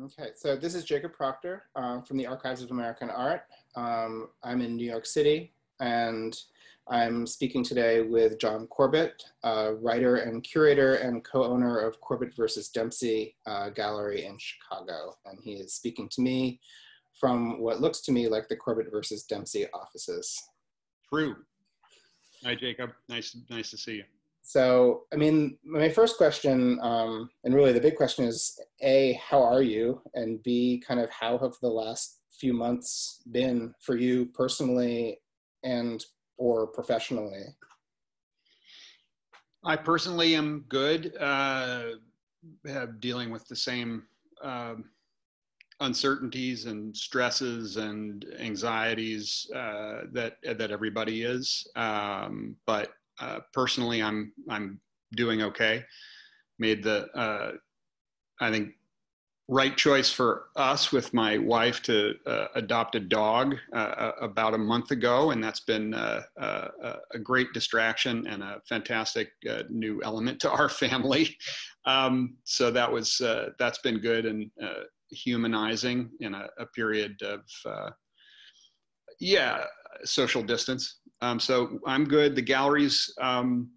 Okay, so this is Jacob Proctor uh, from the Archives of American Art. Um, I'm in New York City and I'm speaking today with John Corbett, writer and curator and co-owner of Corbett versus Dempsey uh, Gallery in Chicago. And he is speaking to me from what looks to me like the Corbett versus Dempsey offices. True. Hi, Jacob. Nice, nice to see you. So, I mean, my first question, um, and really the big question is A, how are you? And B, kind of how have the last few months been for you personally and or professionally? I personally am good. Uh, dealing with the same uh, uncertainties and stresses and anxieties uh, that that everybody is. Um, but uh, personally, I'm I'm doing okay. Made the uh, I think right choice for us with my wife to uh, adopt a dog uh, about a month ago, and that's been uh, uh a great distraction and a fantastic uh, new element to our family. Um, so that was uh, that's been good and humanizing in a, a period of yeah social distance. Um, so I'm good. The gallery's um,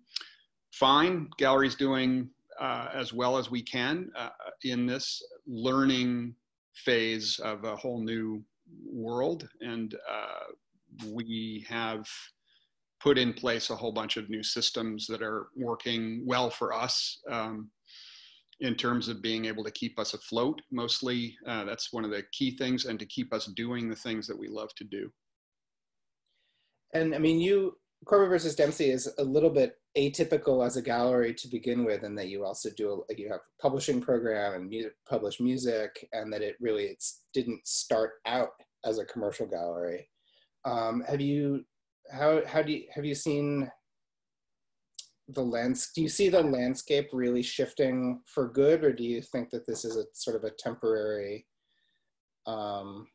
fine. Gallery's doing uh, as well as we can uh, in this learning phase of a whole new world. And uh, we have put in place a whole bunch of new systems that are working well for us um, in terms of being able to keep us afloat. Mostly, uh, that's one of the key things, and to keep us doing the things that we love to do. And I mean, you Corbett versus Dempsey is a little bit atypical as a gallery to begin with, and that you also do like you have a publishing program and music, publish music, and that it really it's didn't start out as a commercial gallery. Um, have you how how do you have you seen the lens? Do you see the landscape really shifting for good, or do you think that this is a sort of a temporary um,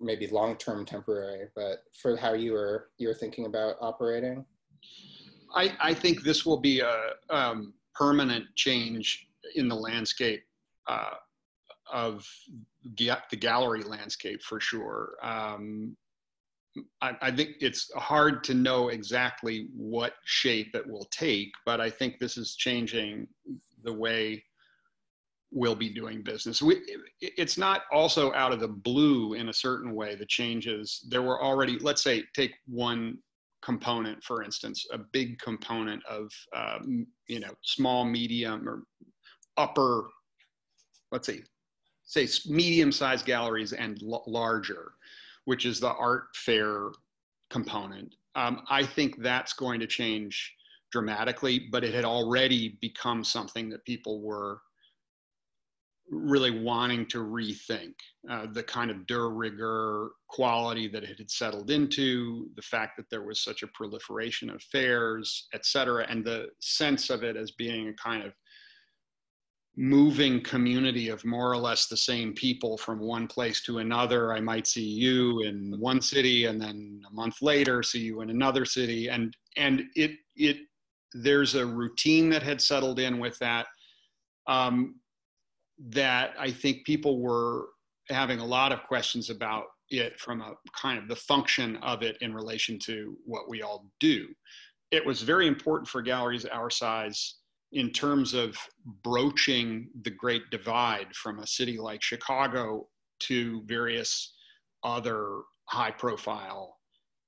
maybe long-term temporary, but for how you were you're thinking about operating? I, I think this will be a um, permanent change in the landscape uh, of the gallery landscape for sure. Um, I, I, think it's hard to know exactly what shape it will take, but I think this is changing the way will be doing business. We, it's not also out of the blue in a certain way, the changes. There were already, let's say, take one component, for instance, a big component of, um, you know, small, medium, or upper, let's see, say medium-sized galleries and l- larger, which is the art fair component. Um, I think that's going to change dramatically, but it had already become something that people were really wanting to rethink uh, the kind of de rigueur quality that it had settled into, the fact that there was such a proliferation of fairs, et cetera, and the sense of it as being a kind of moving community of more or less the same people from one place to another. I might see you in one city and then a month later see you in another city. And and it it there's a routine that had settled in with that. Um, that I think people were having a lot of questions about it from a kind of the function of it in relation to what we all do. It was very important for galleries our size in terms of broaching the great divide from a city like Chicago to various other high profile,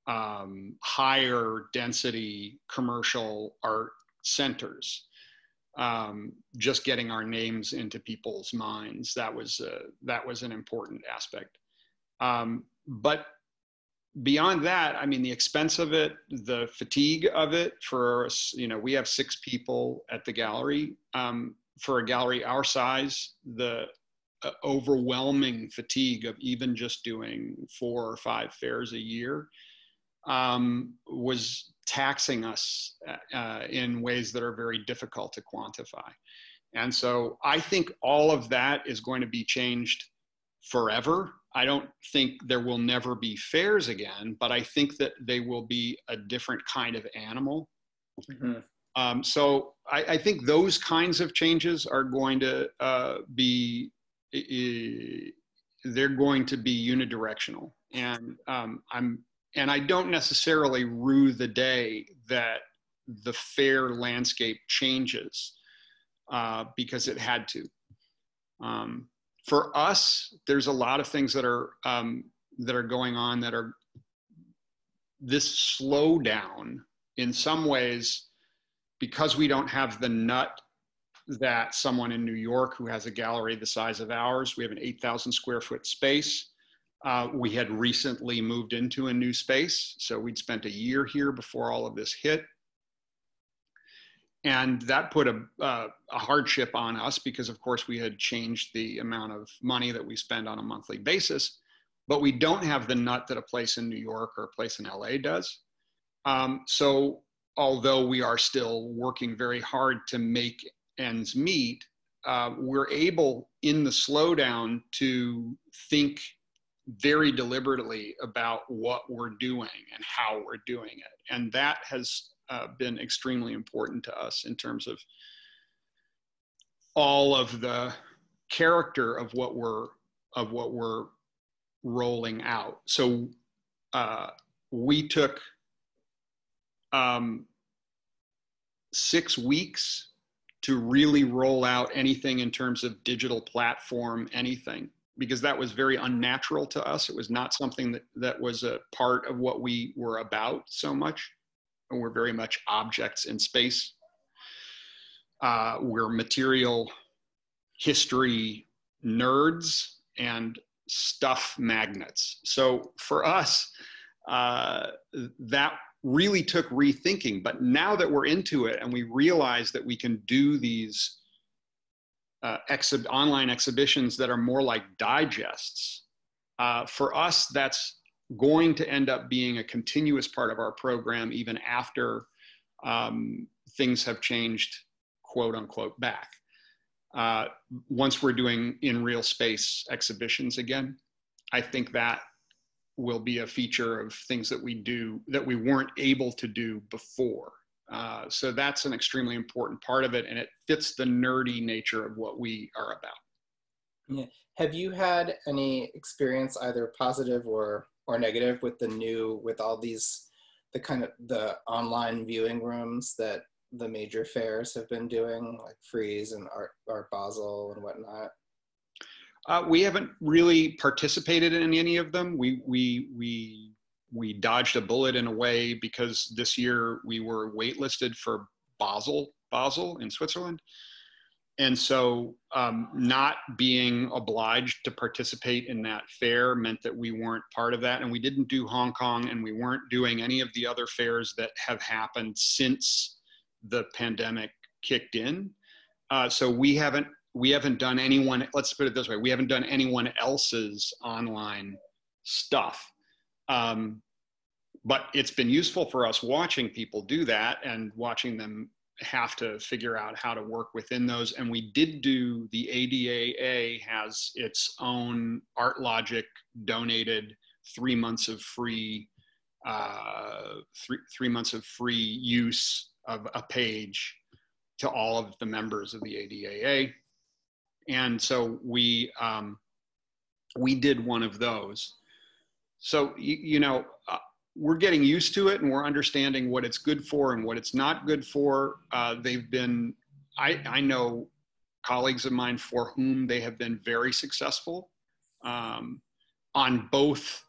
um, higher density commercial art centers um, just getting our names into people's minds. That was uh, that was an important aspect. Um, but beyond that, I mean, the expense of it, the fatigue of it. For us, you know, we have six people at the gallery. Um, for a gallery our size, the uh, overwhelming fatigue of even just doing four or five fairs a year um, was taxing us uh, in ways that are very difficult to quantify. And so I think all of that is going to be changed forever. I don't think there will never be fairs again, but I think that they will be a different kind of animal. Mm-hmm. Um, so I, I, think those kinds of changes are going to uh, be, they're going to be unidirectional. And um, I'm, and I don't necessarily rue the day that the fair landscape changes uh, because it had to. Um, for us, there's a lot of things that are um, that are going on that are this slowdown in some ways because we don't have the nut that someone in New York who has a gallery the size of ours, we have an 8,000 square foot space. Uh, we had recently moved into a new space, so we'd spent a year here before all of this hit. And that put a, uh, a hardship on us because, of course, we had changed the amount of money that we spend on a monthly basis. But we don't have the nut that a place in New York or a place in LA does. Um, so although we are still working very hard to make ends meet, uh, we're able in the slowdown to think very deliberately about what we're doing and how we're doing it. And that has uh, been extremely important to us in terms of all of the character of what we're of what we're rolling out. So uh, we took um, six weeks to really roll out anything in terms of digital platform, anything, because that was very unnatural to us. It was not something that, that was a part of what we were about so much. And we're very much objects in space. Uh, we're material history nerds and stuff magnets. So for us, uh, that really took rethinking. But now that we're into it and we realize that we can do these uh, exhi- online exhibitions that are more like digests, uh, for us, that's going to end up being a continuous part of our program even after um, things have changed, quote unquote, back. Uh, once we're doing in real space exhibitions again, I think that will be a feature of things that we do that we weren't able to do before. Uh, so that's an extremely important part of it, and it fits the nerdy nature of what we are about. Yeah. Have you had any experience, either positive or or negative, with the new with all these the kind of the online viewing rooms that the major fairs have been doing, like Frieze and Art Art Basel and whatnot? Uh, we haven't really participated in any of them. We we we we dodged a bullet in a way because this year we were waitlisted for Basel Basel in Switzerland, and so um, not being obliged to participate in that fair meant that we weren't part of that, and we didn't do Hong Kong, and we weren't doing any of the other fairs that have happened since the pandemic kicked in. Uh, so we haven't we haven't done anyone let's put it this way we haven't done anyone else's online stuff um, but it's been useful for us watching people do that and watching them have to figure out how to work within those and we did do the adaa has its own Artlogic donated three months of free uh, three, three months of free use of a page to all of the members of the adaa and so we um, we did one of those. So you, you know uh, we're getting used to it and we're understanding what it's good for and what it's not good for. Uh, they've been I, I know colleagues of mine for whom they have been very successful um, on both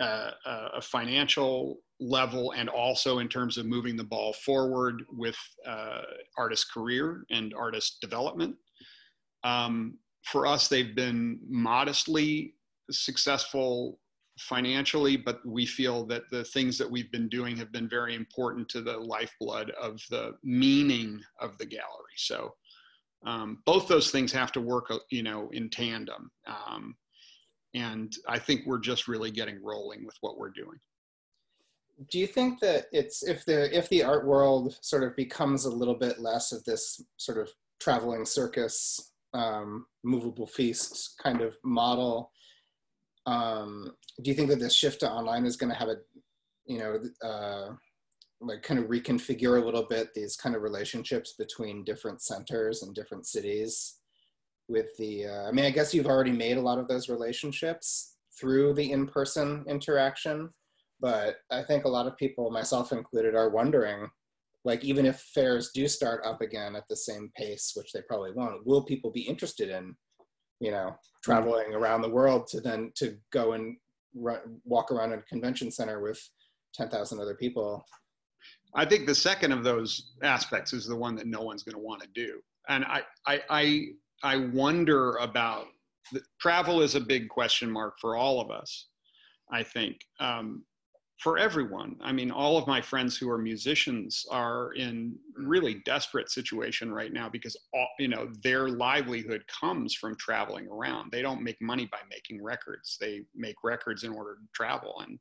uh, uh a financial level and also in terms of moving the ball forward with uh, artist career and artist development. Um, for us, they've been modestly successful financially, but we feel that the things that we've been doing have been very important to the lifeblood of the meaning of the gallery. So um, both those things have to work, uh, you know, in tandem. Um, and I think we're just really getting rolling with what we're doing. Do you think that it's if the if the art world sort of becomes a little bit less of this sort of traveling circus um, movable feast kind of model. Um, do you think that this shift to online is going to have a, you know, uh, like kind of reconfigure a little bit these kind of relationships between different centers and different cities with the uh, i mean i guess you've already made a lot of those relationships through the in-person interaction but i think a lot of people myself included are wondering like even if fairs do start up again at the same pace which they probably won't will people be interested in you know traveling around the world to then to go and run, walk around a convention center with 10,000 other people I think the second of those aspects is the one that no one's going to want to do. And I, I, I, I wonder about the, travel is a big question mark for all of us. I think um, for everyone. I mean, all of my friends who are musicians are in really desperate situation right now because all, you know their livelihood comes from traveling around. They don't make money by making records. They make records in order to travel and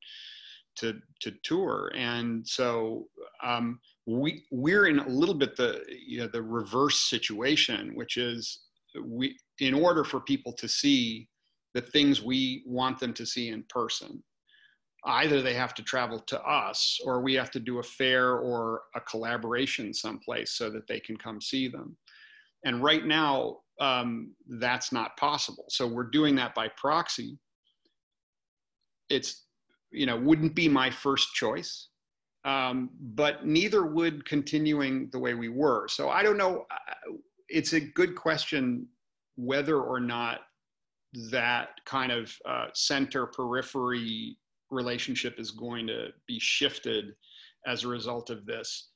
to to tour. And so um, we we're in a little bit the you know the reverse situation, which is we in order for people to see the things we want them to see in person either they have to travel to us or we have to do a fair or a collaboration someplace so that they can come see them. And right now um, that's not possible. So we're doing that by proxy. It's you know wouldn't be my first choice um, but neither would continuing the way we were. So i don't know uh, it's a good question whether or not that kind of uh, center periphery relationship is going to be shifted as a result of this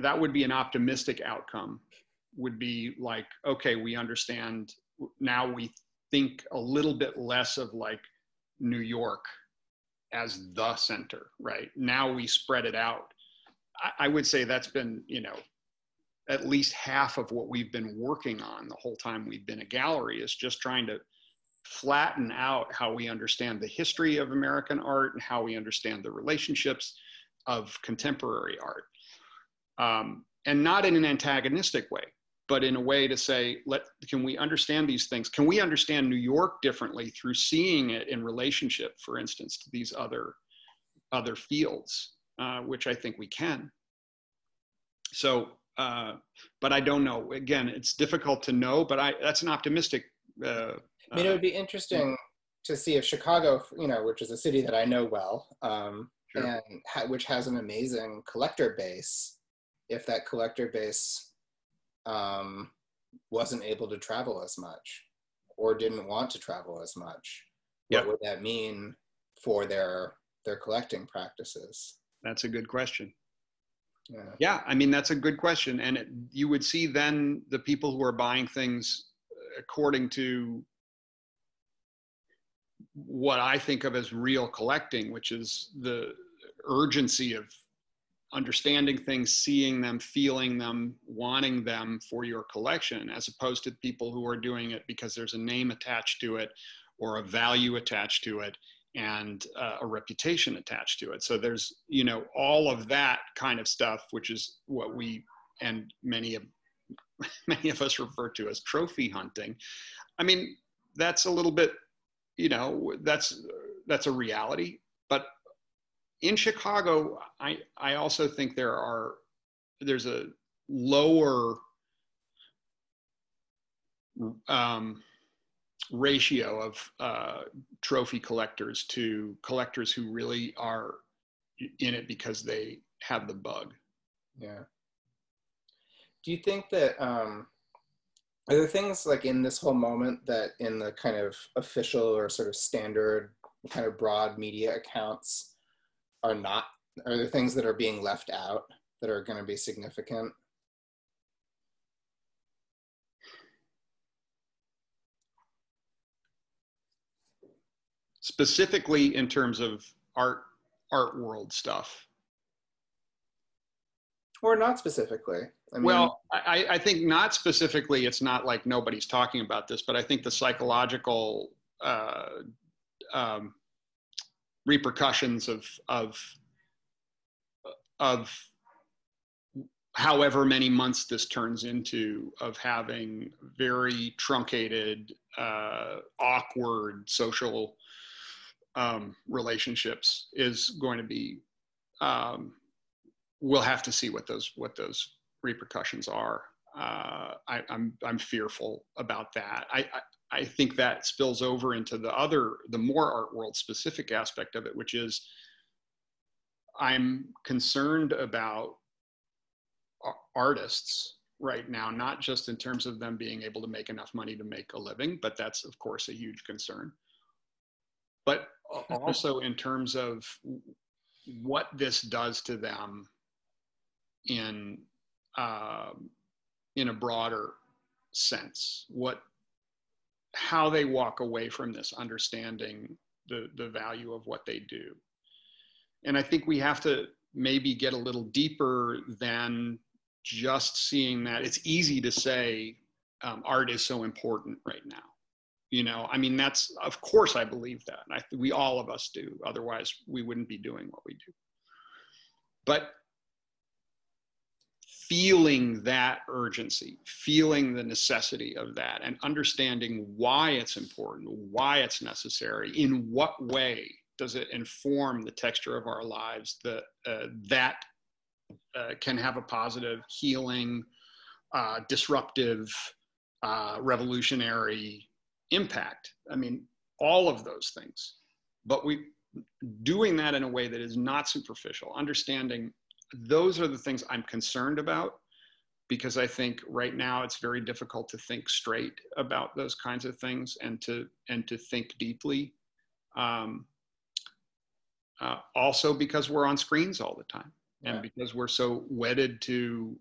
that would be an optimistic outcome would be like okay we understand now we think a little bit less of like new york as the center right? Now we spread it out. I, I would say that's been you know at least half of what we've been working on the whole time we've been a gallery is just trying to flatten out how we understand the history of American art and how we understand the relationships of contemporary art. Um, and not in an antagonistic way, but in a way to say, let, can we understand these things? Can we understand New York differently through seeing it in relationship, for instance, to these other, other fields, uh, which I think we can. So, uh, but I don't know. Again, it's difficult to know, but I, that's an optimistic uh, I mean, it would be interesting to see if Chicago, you know, which is a city that I know well, um, sure. and ha- which has an amazing collector base, if that collector base um, wasn't able to travel as much or didn't want to travel as much, yep. what would that mean for their their collecting practices? That's a good question. Yeah. yeah, I mean that's a good question, and it, you would see then the people who are buying things according to what I think of as real collecting, which is the urgency of understanding things, seeing them, feeling them, wanting them for your collection, as opposed to people who are doing it because there's a name attached to it or a value attached to it and uh, a reputation attached to it. So there's, you know, all of that kind of stuff, which is what we and many of many of us refer to as trophy hunting. I mean, that's a little bit you know that's that's a reality. But in chicago i i also think there are there's a lower um, ratio of uh, trophy collectors to collectors who really are in it because they have the bug. Yeah do you think that um, are there things like in this whole moment that in the kind of official or sort of standard kind of broad media accounts are not are there things that are being left out that are going to be significant? Specifically in terms of art art world stuff or not specifically I mean, well, I, I, think not specifically. It's not like nobody's talking about this, but I think the psychological uh, um, repercussions of of of however many months this turns into of having very truncated, uh, awkward social um, relationships is going to be um, we'll have to see what those what those repercussions are. Uh, I, am I'm, I'm fearful about that. I, I, I think that spills over into the other the more art world specific aspect of it, which is I'm concerned about artists right now, not just in terms of them being able to make enough money to make a living, but that's of course a huge concern. But also in terms of what this does to them in um, in a broader sense, what how they walk away from this understanding the the value of what they do. And i think we have to maybe get a little deeper than just seeing that. It's easy to say um, art is so important right now. You know i mean that's of course i believe that. I, we all of us do. Otherwise we wouldn't be doing what we do. But feeling that urgency feeling the necessity of that and understanding why it's important why it's necessary in what way does it inform the texture of our lives that uh, that uh, can have a positive, healing, uh, disruptive, uh, revolutionary impact. I mean, all of those things. But we doing that in a way that is not superficial, understanding those are the things I'm concerned about because I think right now it's very difficult to think straight about those kinds of things and to and to think deeply. Um, uh, also because we're on screens all the time and because we're so wedded to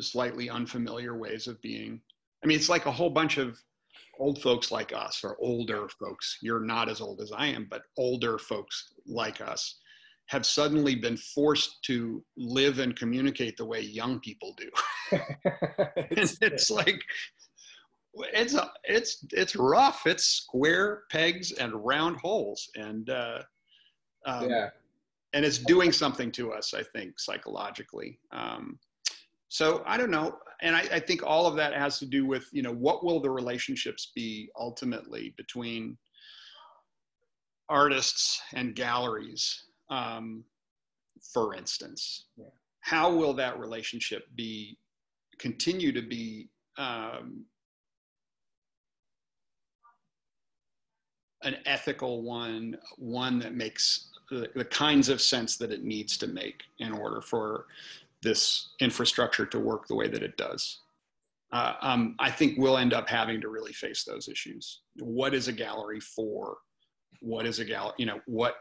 slightly unfamiliar ways of being. I mean it's like a whole bunch of old folks like us or older folks. You're not as old as i am but older folks like us have suddenly been forced to live and communicate the way young people do. And it's like it's a, it's it's rough. It's square pegs and round holes. And uh um, yeah. and it's doing something to us i think psychologically. Um, so i don't know. And I, I, think all of that has to do with you know what will the relationships be ultimately between artists and galleries um, for instance yeah. how will that relationship be continue to be um, an ethical one one that makes the, the kinds of sense that it needs to make in order for this infrastructure to work the way that it does. Uh, um, I think we'll end up having to really face those issues. What is a gallery for? What is a gallery? You know, what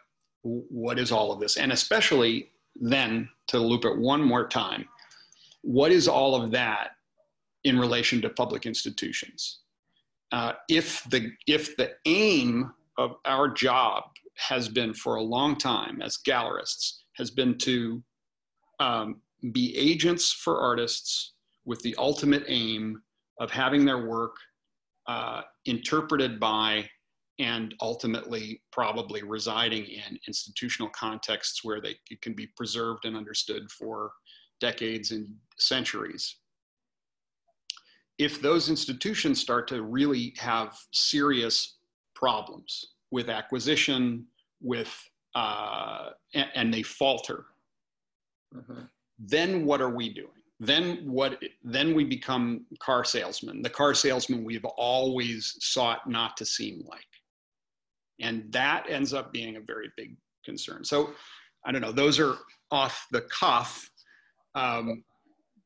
what is all of this? And especially then to loop it one more time, what is all of that in relation to public institutions? Uh, if the if the aim of our job has been for a long time as gallerists has been to um, be agents for artists with the ultimate aim of having their work uh, interpreted by and ultimately probably residing in institutional contexts where they can be preserved and understood for decades and centuries. If those institutions start to really have serious problems with acquisition, with uh, and, and, they falter mm-hmm. then what are we doing then what then we become car salesmen the car salesman we've always sought not to seem like and that ends up being a very big concern. So i don't know those are off the cuff um,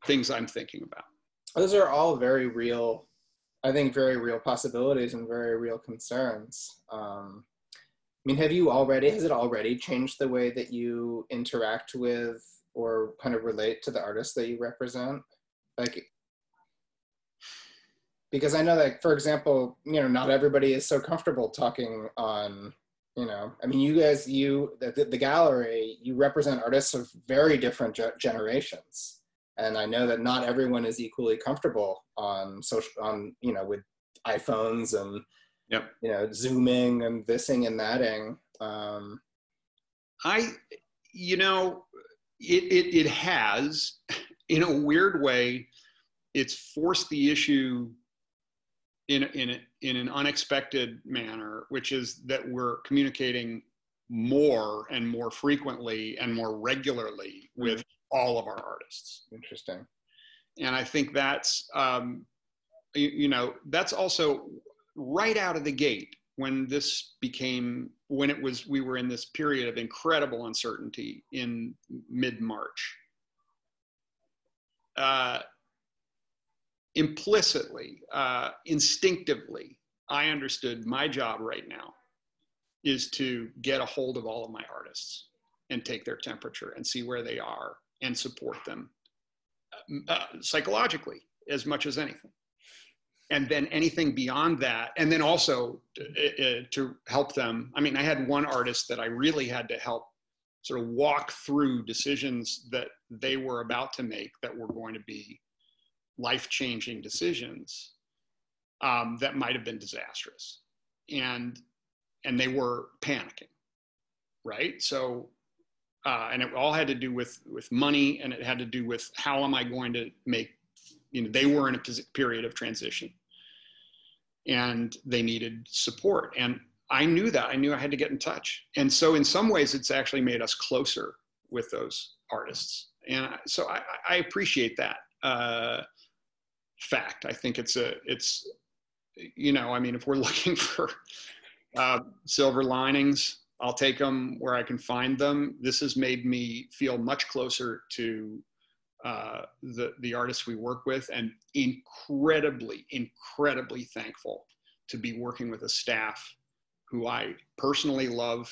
things i'm thinking about. Those are all very real i think very real possibilities and very real concerns. Um, I mean, have you already, has it already changed the way that you interact with or kind of relate to the artists that you represent? Like, because I know that, for example, you know, not everybody is so comfortable talking on, you know, I mean, you guys, you, the, the gallery, you represent artists of very different ge- generations. And I know that not everyone is equally comfortable on social, on, you know, with iPhones and Yep. You know, zooming and thising and thating. Um, I, you know, it, it, it has, in a weird way, it's forced the issue in, in, a, in an unexpected manner, which is that we're communicating more and more frequently and more regularly with all of our artists. Interesting. And I think that's, um, you, you know, that's also right out of the gate when this became when it was we were in this period of incredible uncertainty in mid March. Uh, implicitly, uh, instinctively, I understood my job right now is to get a hold of all of my artists and take their temperature and see where they are and support them uh, psychologically as much as anything. And then anything beyond that, and then also to, uh, uh, to help them. I mean, I had one artist that I really had to help sort of walk through decisions that they were about to make that were going to be life changing decisions um, that might have been disastrous. And, and they were panicking, right? So uh, and it all had to do with with money and it had to do with how am i going to make you know they were in a period of transition. And they needed support. And i knew that. I knew i had to get in touch. And so in some ways it's actually made us closer with those artists. And so i, I appreciate that. Uh, fact i think it's a it's you know i mean if we're looking for uh, silver linings I'll take them where I can find them. This has made me feel much closer to uh, the the artists we work with, and incredibly, incredibly thankful to be working with a staff who I personally love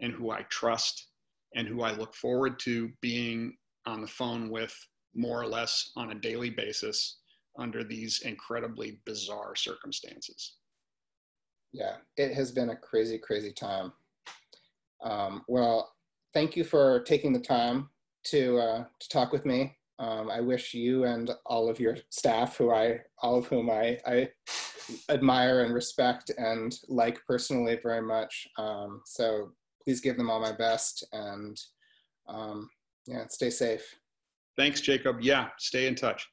and who I trust and who I look forward to being on the phone with more or less on a daily basis under these incredibly bizarre circumstances. Yeah, it has been a crazy, crazy time. Um, well, thank you for taking the time to uh, to talk with me. Um, I wish you and all of your staff, who I all of whom I, I admire and respect and like personally very much. Um, so please give them all my best and um, yeah, stay safe. Thanks, Jacob. Yeah, stay in touch.